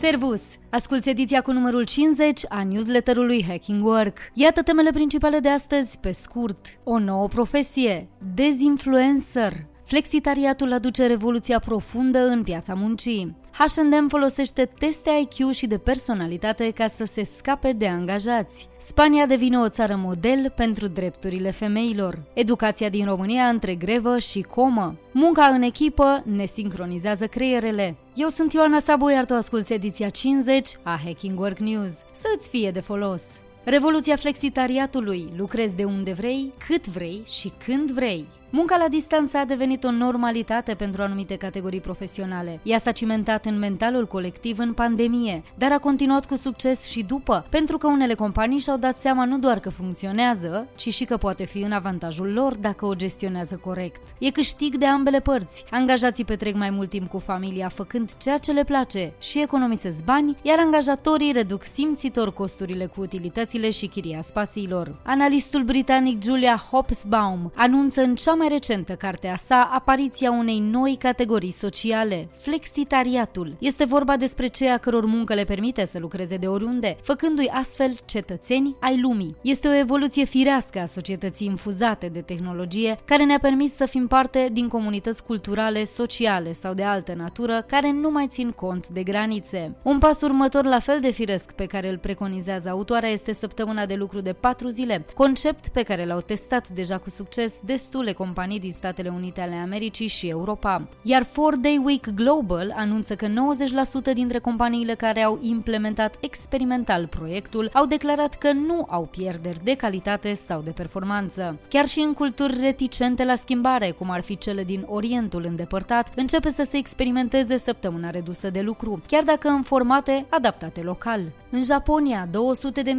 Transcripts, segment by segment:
Servus! Asculți ediția cu numărul 50 a newsletterului Hacking Work. Iată temele principale de astăzi, pe scurt. O nouă profesie, dezinfluencer. Flexitariatul aduce revoluția profundă în piața muncii. H&M folosește teste IQ și de personalitate ca să se scape de angajați. Spania devine o țară model pentru drepturile femeilor. Educația din România între grevă și comă. Munca în echipă ne sincronizează creierele. Eu sunt Ioana Sabo, iar tu asculti ediția 50 a Hacking Work News. Să-ți fie de folos! Revoluția flexitariatului. Lucrezi de unde vrei, cât vrei și când vrei. Munca la distanță a devenit o normalitate pentru anumite categorii profesionale. Ea s-a cimentat în mentalul colectiv în pandemie, dar a continuat cu succes și după, pentru că unele companii și-au dat seama nu doar că funcționează, ci și că poate fi în avantajul lor dacă o gestionează corect. E câștig de ambele părți. Angajații petrec mai mult timp cu familia făcând ceea ce le place și economisesc bani, iar angajatorii reduc simțitor costurile cu utilitățile și chiria spațiilor. Analistul britanic Julia Hobsbawm anunță în cea mai recentă carte a sa apariția unei noi categorii sociale, flexitariatul. Este vorba despre cei a căror muncă le permite să lucreze de oriunde, făcându-i astfel cetățeni ai lumii. Este o evoluție firească a societății infuzate de tehnologie, care ne-a permis să fim parte din comunități culturale, sociale sau de altă natură, care nu mai țin cont de granițe. Un pas următor la fel de firesc pe care îl preconizează autoarea este săptămâna de lucru de patru zile, concept pe care l-au testat deja cu succes destule companii companii din Statele Unite ale Americii și Europa. Iar 4-Day Week Global anunță că 90% dintre companiile care au implementat experimental proiectul au declarat că nu au pierderi de calitate sau de performanță. Chiar și în culturi reticente la schimbare, cum ar fi cele din Orientul îndepărtat, începe să se experimenteze săptămâna redusă de lucru, chiar dacă în formate adaptate local. În Japonia, 200.000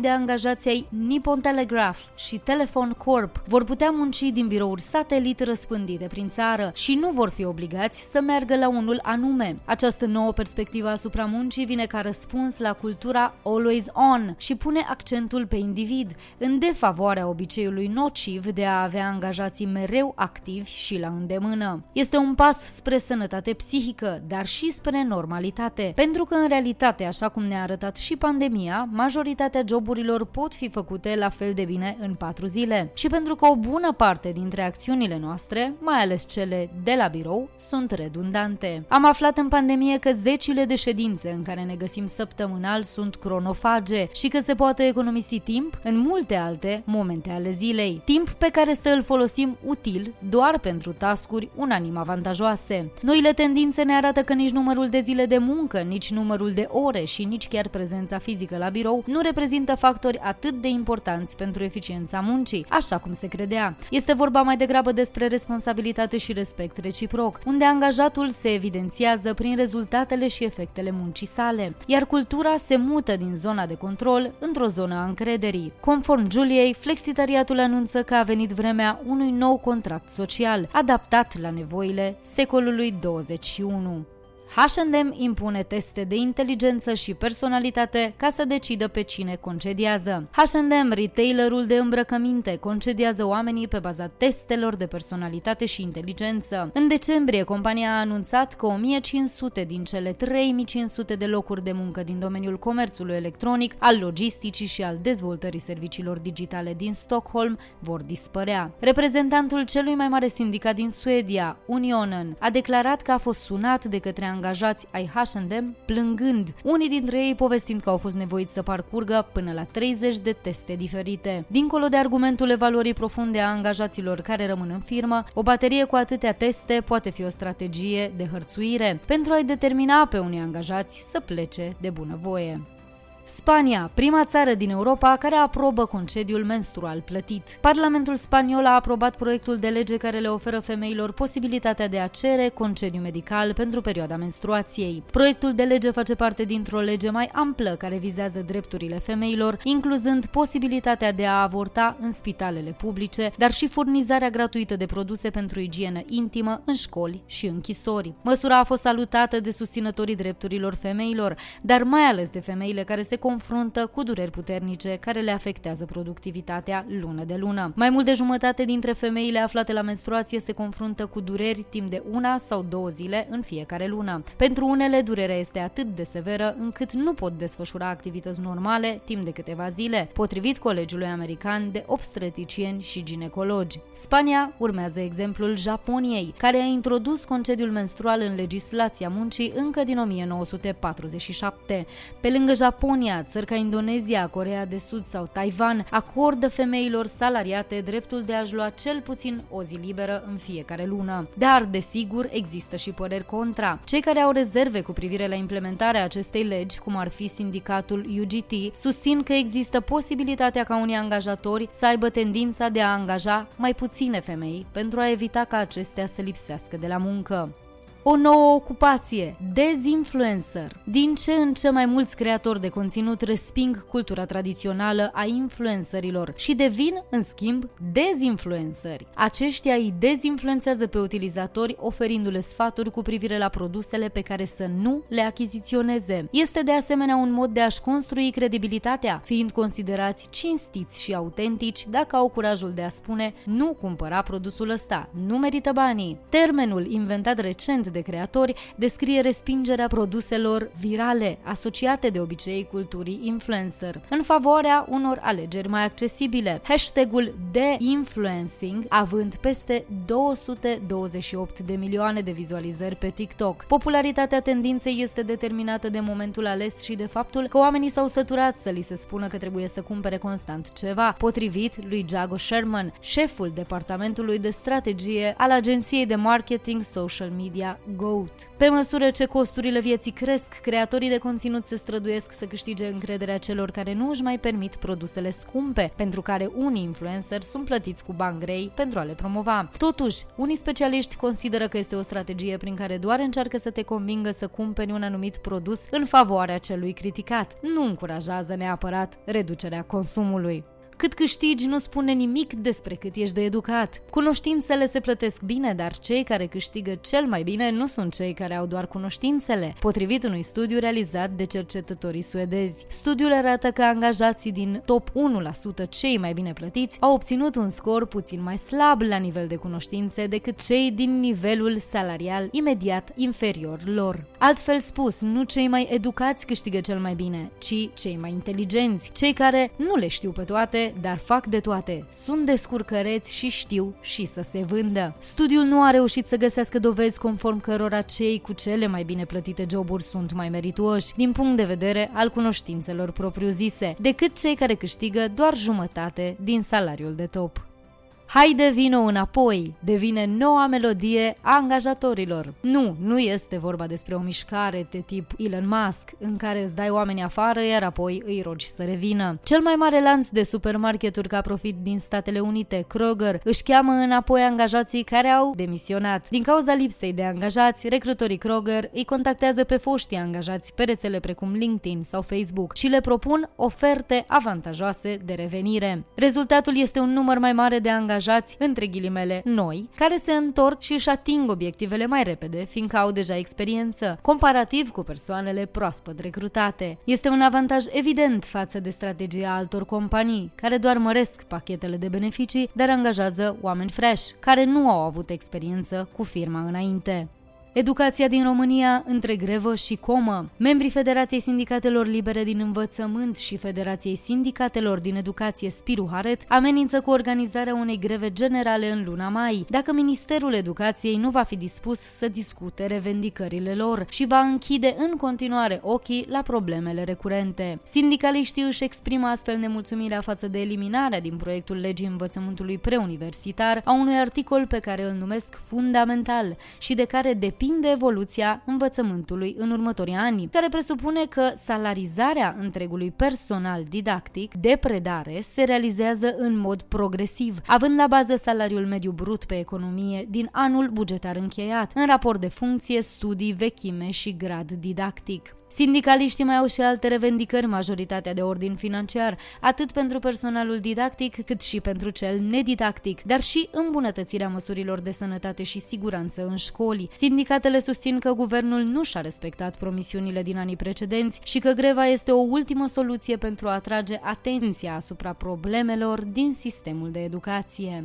de angajați ai Nippon Telegraph și Telephone Corp vor putea munci din birouri satelit răspândite prin țară și nu vor fi obligați să meargă la unul anume. Această nouă perspectivă asupra muncii vine ca răspuns la cultura always on și pune accentul pe individ, în defavoarea obiceiului nociv de a avea angajații mereu activi și la îndemână. Este un pas spre sănătate psihică, dar și spre normalitate, pentru că în realitate, așa cum ne-a arătat și pandemia, pandemia, majoritatea joburilor pot fi făcute la fel de bine în patru zile. Și pentru că o bună parte dintre acțiunile noastre, mai ales cele de la birou, sunt redundante. Am aflat în pandemie că zecile de ședințe în care ne găsim săptămânal sunt cronofage și că se poate economisi timp în multe alte momente ale zilei. Timp pe care să îl folosim util doar pentru tascuri unanim avantajoase. Noile tendințe ne arată că nici numărul de zile de muncă, nici numărul de ore și nici chiar prezența fizică la birou nu reprezintă factori atât de importanți pentru eficiența muncii, așa cum se credea. Este vorba mai degrabă despre responsabilitate și respect reciproc, unde angajatul se evidențiază prin rezultatele și efectele muncii sale, iar cultura se mută din zona de control într-o zonă a încrederii. Conform Juliei, flexitariatul anunță că a venit vremea unui nou contract social, adaptat la nevoile secolului 21. H&M impune teste de inteligență și personalitate ca să decidă pe cine concediază. H&M, retailerul de îmbrăcăminte, concediază oamenii pe baza testelor de personalitate și inteligență. În decembrie, compania a anunțat că 1500 din cele 3500 de locuri de muncă din domeniul comerțului electronic, al logisticii și al dezvoltării serviciilor digitale din Stockholm vor dispărea. Reprezentantul celui mai mare sindicat din Suedia, Unionen, a declarat că a fost sunat de către angajați ai H&M plângând, unii dintre ei povestind că au fost nevoiți să parcurgă până la 30 de teste diferite. Dincolo de argumentul evaluării profunde a angajaților care rămân în firmă, o baterie cu atâtea teste poate fi o strategie de hărțuire pentru a-i determina pe unii angajați să plece de bunăvoie. Spania, prima țară din Europa care aprobă concediul menstrual plătit. Parlamentul spaniol a aprobat proiectul de lege care le oferă femeilor posibilitatea de a cere concediu medical pentru perioada menstruației. Proiectul de lege face parte dintr-o lege mai amplă care vizează drepturile femeilor, incluzând posibilitatea de a avorta în spitalele publice, dar și furnizarea gratuită de produse pentru igienă intimă în școli și închisori. Măsura a fost salutată de susținătorii drepturilor femeilor, dar mai ales de femeile care se se confruntă cu dureri puternice care le afectează productivitatea lună de lună. Mai mult de jumătate dintre femeile aflate la menstruație se confruntă cu dureri timp de una sau două zile în fiecare lună. Pentru unele, durerea este atât de severă încât nu pot desfășura activități normale timp de câteva zile, potrivit Colegiului American de Obsteticieni și Ginecologi. Spania urmează exemplul Japoniei, care a introdus concediul menstrual în legislația muncii încă din 1947. Pe lângă Japonia, țări ca Indonezia, Corea de Sud sau Taiwan acordă femeilor salariate dreptul de a-și lua cel puțin o zi liberă în fiecare lună. Dar, desigur, există și păreri contra. Cei care au rezerve cu privire la implementarea acestei legi, cum ar fi sindicatul UGT, susțin că există posibilitatea ca unii angajatori să aibă tendința de a angaja mai puține femei pentru a evita ca acestea să lipsească de la muncă o nouă ocupație, dezinfluencer. Din ce în ce mai mulți creatori de conținut resping cultura tradițională a influencerilor și devin, în schimb, dezinfluenceri. Aceștia îi dezinfluențează pe utilizatori oferindu-le sfaturi cu privire la produsele pe care să nu le achiziționeze. Este de asemenea un mod de a-și construi credibilitatea, fiind considerați cinstiți și autentici dacă au curajul de a spune nu cumpăra produsul ăsta, nu merită banii. Termenul inventat recent de creatori descrie respingerea produselor virale, asociate de obicei culturii influencer, în favoarea unor alegeri mai accesibile. Hashtagul de influencing având peste 228 de milioane de vizualizări pe TikTok. Popularitatea tendinței este determinată de momentul ales și de faptul că oamenii s-au săturat să li se spună că trebuie să cumpere constant ceva, potrivit lui Jago Sherman, șeful departamentului de strategie al agenției de marketing social media GOAT. Pe măsură ce costurile vieții cresc, creatorii de conținut se străduiesc să câștige încrederea celor care nu își mai permit produsele scumpe, pentru care unii influenceri sunt plătiți cu bani grei pentru a le promova. Totuși, unii specialiști consideră că este o strategie prin care doar încearcă să te convingă să cumperi un anumit produs în favoarea celui criticat. Nu încurajează neapărat reducerea consumului. Cât câștigi nu spune nimic despre cât ești de educat. Cunoștințele se plătesc bine, dar cei care câștigă cel mai bine nu sunt cei care au doar cunoștințele, potrivit unui studiu realizat de cercetătorii suedezi. Studiul arată că angajații din top 1% cei mai bine plătiți au obținut un scor puțin mai slab la nivel de cunoștințe decât cei din nivelul salarial imediat inferior lor. Altfel spus, nu cei mai educați câștigă cel mai bine, ci cei mai inteligenți, cei care nu le știu pe toate, dar fac de toate. Sunt descurcăreți și știu și să se vândă. Studiul nu a reușit să găsească dovezi conform cărora cei cu cele mai bine plătite joburi sunt mai merituoși din punct de vedere al cunoștințelor propriu-zise, decât cei care câștigă doar jumătate din salariul de top. Haide vino înapoi devine noua melodie a angajatorilor. Nu, nu este vorba despre o mișcare de tip Elon Musk, în care îți dai oamenii afară, iar apoi îi rogi să revină. Cel mai mare lanț de supermarketuri ca profit din Statele Unite, Kroger, își cheamă înapoi angajații care au demisionat. Din cauza lipsei de angajați, recrutorii Kroger îi contactează pe foștii angajați pe rețele precum LinkedIn sau Facebook și le propun oferte avantajoase de revenire. Rezultatul este un număr mai mare de angajați angajați, între ghilimele, noi, care se întorc și își ating obiectivele mai repede, fiindcă au deja experiență, comparativ cu persoanele proaspăt recrutate. Este un avantaj evident față de strategia altor companii, care doar măresc pachetele de beneficii, dar angajează oameni fresh, care nu au avut experiență cu firma înainte. Educația din România între grevă și comă. Membrii Federației Sindicatelor Libere din Învățământ și Federației Sindicatelor din Educație Spiru Haret amenință cu organizarea unei greve generale în luna mai, dacă Ministerul Educației nu va fi dispus să discute revendicările lor și va închide în continuare ochii la problemele recurente. Sindicaliștii își exprimă astfel nemulțumirea față de eliminarea din proiectul legii învățământului preuniversitar a unui articol pe care îl numesc fundamental și de care depinde depinde evoluția învățământului în următorii ani, care presupune că salarizarea întregului personal didactic de predare se realizează în mod progresiv, având la bază salariul mediu brut pe economie din anul bugetar încheiat, în raport de funcție, studii, vechime și grad didactic. Sindicaliștii mai au și alte revendicări, majoritatea de ordin financiar, atât pentru personalul didactic cât și pentru cel nedidactic, dar și îmbunătățirea măsurilor de sănătate și siguranță în școli. Sindicatele susțin că guvernul nu și-a respectat promisiunile din anii precedenți și că greva este o ultimă soluție pentru a atrage atenția asupra problemelor din sistemul de educație.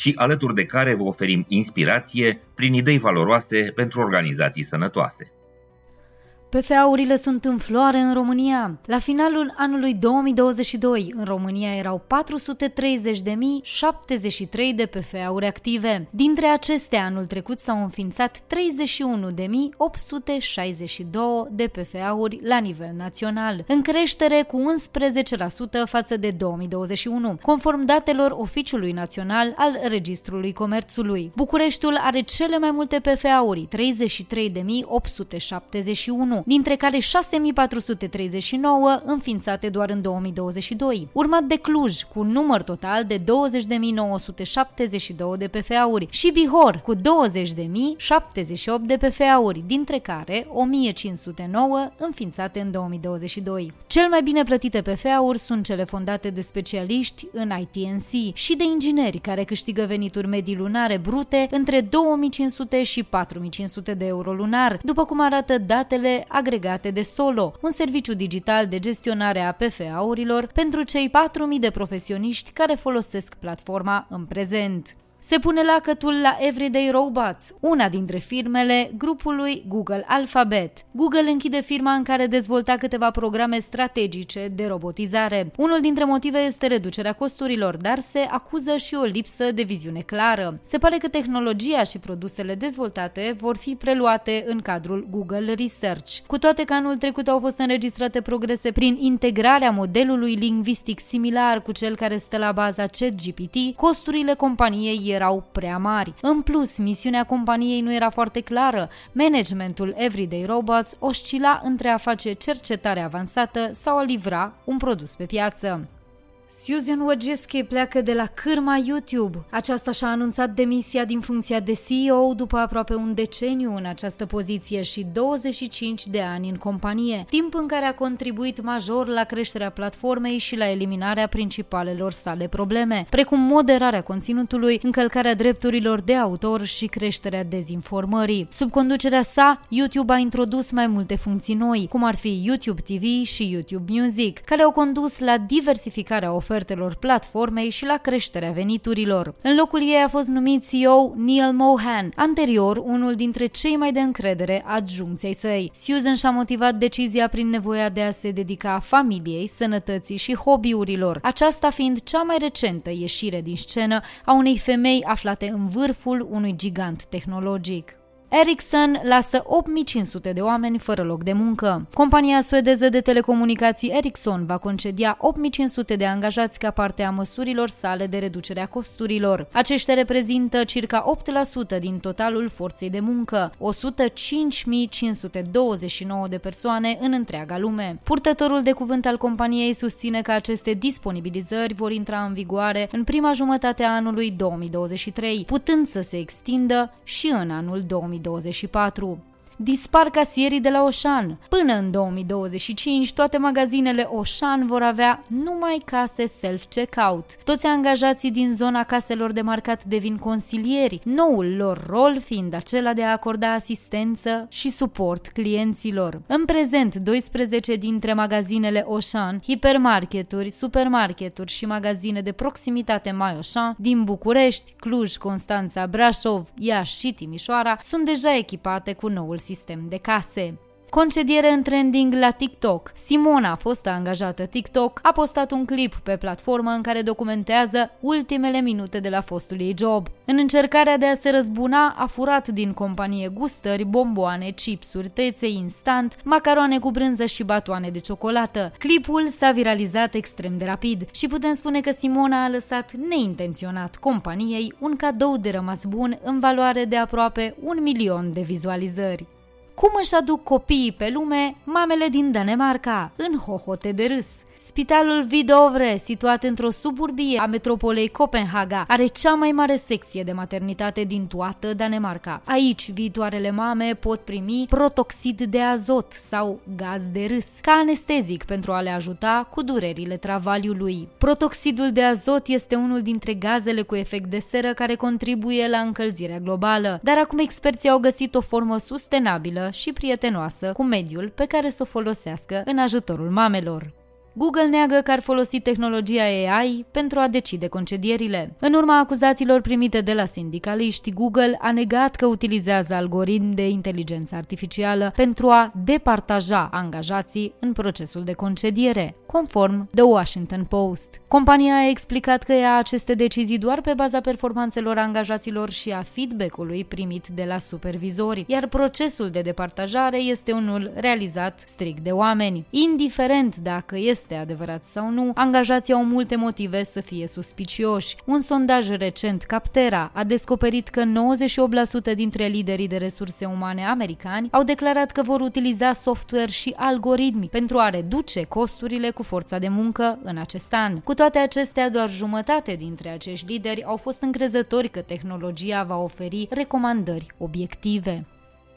și alături de care vă oferim inspirație prin idei valoroase pentru organizații sănătoase. PFA-urile sunt în floare în România. La finalul anului 2022, în România erau 430.073 de PFA-uri active. Dintre acestea, anul trecut s-au înființat 31.862 de PFA-uri la nivel național, în creștere cu 11% față de 2021, conform datelor Oficiului Național al Registrului Comerțului. Bucureștiul are cele mai multe PFA-uri, 33.871, dintre care 6439 înființate doar în 2022, urmat de Cluj cu un număr total de 20.972 de PFA-uri și Bihor cu 20.078 de PFA-uri, dintre care 1509 înființate în 2022. Cel mai bine plătite PFA-uri sunt cele fondate de specialiști în ITNC și de ingineri care câștigă venituri medii lunare brute între 2500 și 4500 de euro lunar, după cum arată datele agregate de Solo, un serviciu digital de gestionare a PFA-urilor pentru cei 4.000 de profesioniști care folosesc platforma în prezent se pune lacătul la Everyday Robots, una dintre firmele grupului Google Alphabet. Google închide firma în care dezvolta câteva programe strategice de robotizare. Unul dintre motive este reducerea costurilor, dar se acuză și o lipsă de viziune clară. Se pare că tehnologia și produsele dezvoltate vor fi preluate în cadrul Google Research. Cu toate că anul trecut au fost înregistrate progrese prin integrarea modelului lingvistic similar cu cel care stă la baza ChatGPT, costurile companiei erau prea mari. În plus, misiunea companiei nu era foarte clară. Managementul Everyday Robots oscila între a face cercetare avansată sau a livra un produs pe piață. Susan Wojcicki pleacă de la cârma YouTube. Aceasta și-a anunțat demisia din funcția de CEO după aproape un deceniu în această poziție și 25 de ani în companie, timp în care a contribuit major la creșterea platformei și la eliminarea principalelor sale probleme, precum moderarea conținutului, încălcarea drepturilor de autor și creșterea dezinformării. Sub conducerea sa, YouTube a introdus mai multe funcții noi, cum ar fi YouTube TV și YouTube Music, care au condus la diversificarea ofertelor platformei și la creșterea veniturilor. În locul ei a fost numit CEO Neil Mohan, anterior unul dintre cei mai de încredere adjuncției săi. Susan și-a motivat decizia prin nevoia de a se dedica familiei, sănătății și hobby-urilor, aceasta fiind cea mai recentă ieșire din scenă a unei femei aflate în vârful unui gigant tehnologic. Ericsson lasă 8500 de oameni fără loc de muncă. Compania suedeză de telecomunicații Ericsson va concedia 8500 de angajați ca parte a măsurilor sale de reducere a costurilor. Aceștia reprezintă circa 8% din totalul forței de muncă, 105.529 de persoane în întreaga lume. Purtătorul de cuvânt al companiei susține că aceste disponibilizări vor intra în vigoare în prima jumătate a anului 2023, putând să se extindă și în anul 2023. 2024 dispar casierii de la Oșan. Până în 2025, toate magazinele Oșan vor avea numai case self-checkout. Toți angajații din zona caselor de marcat devin consilieri, noul lor rol fiind acela de a acorda asistență și suport clienților. În prezent, 12 dintre magazinele Oșan, hipermarketuri, supermarketuri și magazine de proximitate mai Oșan din București, Cluj, Constanța, Brașov, Iași și Timișoara sunt deja echipate cu noul sistem de case. Concediere în trending la TikTok. Simona, fostă angajată TikTok, a postat un clip pe platformă în care documentează ultimele minute de la fostul ei job. În încercarea de a se răzbuna, a furat din companie gustări, bomboane, chipsuri, tețe instant, macaroane cu brânză și batoane de ciocolată. Clipul s-a viralizat extrem de rapid și putem spune că Simona a lăsat neintenționat companiei un cadou de rămas bun în valoare de aproape un milion de vizualizări. Cum își aduc copiii pe lume mamele din Danemarca, în hohote de râs? Spitalul Vidovre, situat într-o suburbie a metropolei Copenhaga, are cea mai mare secție de maternitate din toată Danemarca. Aici, viitoarele mame pot primi protoxid de azot sau gaz de râs, ca anestezic pentru a le ajuta cu durerile travaliului. Protoxidul de azot este unul dintre gazele cu efect de seră care contribuie la încălzirea globală, dar acum experții au găsit o formă sustenabilă și prietenoasă cu mediul pe care să o folosească în ajutorul mamelor. Google neagă că ar folosi tehnologia AI pentru a decide concedierile. În urma acuzațiilor primite de la sindicaliști, Google a negat că utilizează algoritmi de inteligență artificială pentru a departaja angajații în procesul de concediere, conform The Washington Post. Compania a explicat că ia aceste decizii doar pe baza performanțelor angajaților și a feedback-ului primit de la supervizori, iar procesul de departajare este unul realizat strict de oameni. Indiferent dacă este este adevărat sau nu, angajații au multe motive să fie suspicioși. Un sondaj recent, Captera, a descoperit că 98% dintre liderii de resurse umane americani au declarat că vor utiliza software și algoritmi pentru a reduce costurile cu forța de muncă în acest an. Cu toate acestea, doar jumătate dintre acești lideri au fost încrezători că tehnologia va oferi recomandări obiective.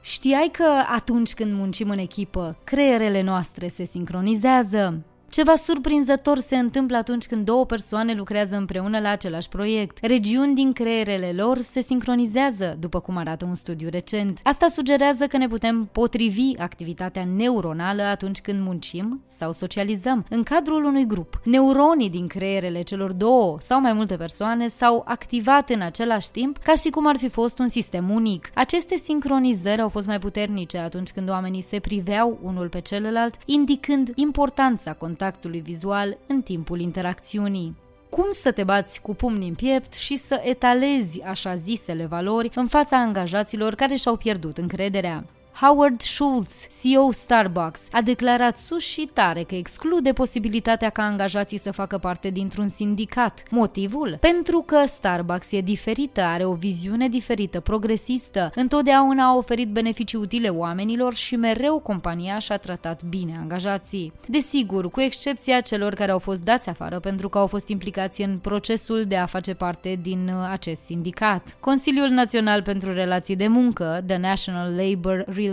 Știai că atunci când muncim în echipă, creierele noastre se sincronizează? Ceva surprinzător se întâmplă atunci când două persoane lucrează împreună la același proiect. Regiuni din creierele lor se sincronizează, după cum arată un studiu recent. Asta sugerează că ne putem potrivi activitatea neuronală atunci când muncim sau socializăm în cadrul unui grup. Neuronii din creierele celor două sau mai multe persoane s-au activat în același timp ca și cum ar fi fost un sistem unic. Aceste sincronizări au fost mai puternice atunci când oamenii se priveau unul pe celălalt, indicând importanța contactului contactului vizual în timpul interacțiunii. Cum să te bați cu pumnii în piept și să etalezi așa zisele valori în fața angajaților care și-au pierdut încrederea? Howard Schultz, CEO Starbucks, a declarat sus și tare că exclude posibilitatea ca angajații să facă parte dintr-un sindicat. Motivul? Pentru că Starbucks e diferită, are o viziune diferită, progresistă, întotdeauna a oferit beneficii utile oamenilor și mereu compania și-a tratat bine angajații. Desigur, cu excepția celor care au fost dați afară pentru că au fost implicați în procesul de a face parte din uh, acest sindicat. Consiliul Național pentru Relații de Muncă, The National Labor Relations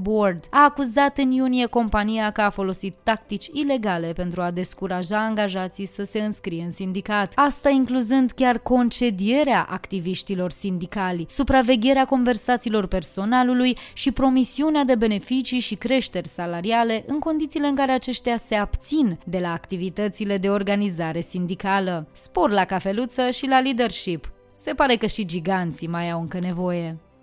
Board a acuzat în iunie compania că a folosit tactici ilegale pentru a descuraja angajații să se înscrie în sindicat. Asta incluzând chiar concedierea activiștilor sindicali, supravegherea conversațiilor personalului și promisiunea de beneficii și creșteri salariale în condițiile în care aceștia se abțin de la activitățile de organizare sindicală. Spor la cafeluță și la leadership. Se pare că și giganții mai au încă nevoie.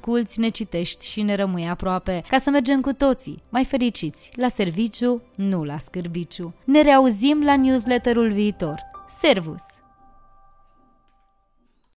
asculți, ne citești și ne rămâi aproape, ca să mergem cu toții mai fericiți, la serviciu, nu la scârbiciu. Ne reauzim la newsletterul viitor. Servus!